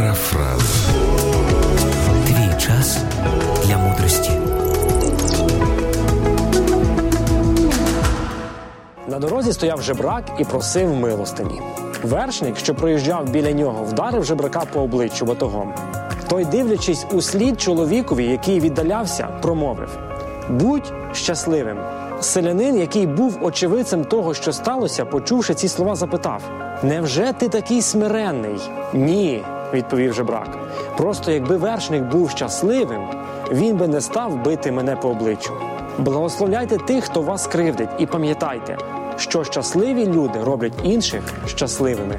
фраза. Твій час для мудрості. На дорозі стояв жебрак і просив милостині. Вершник, що проїжджав біля нього, вдарив жебрака по обличчю батогом. Той, дивлячись у слід чоловікові, який віддалявся, промовив: Будь щасливим. Селянин, який був очевидцем того, що сталося, почувши ці слова, запитав: Невже ти такий смиренний? Ні, відповів жебрак. Просто якби вершник був щасливим, він би не став бити мене по обличчю. Благословляйте тих, хто вас кривдить, і пам'ятайте, що щасливі люди роблять інших щасливими.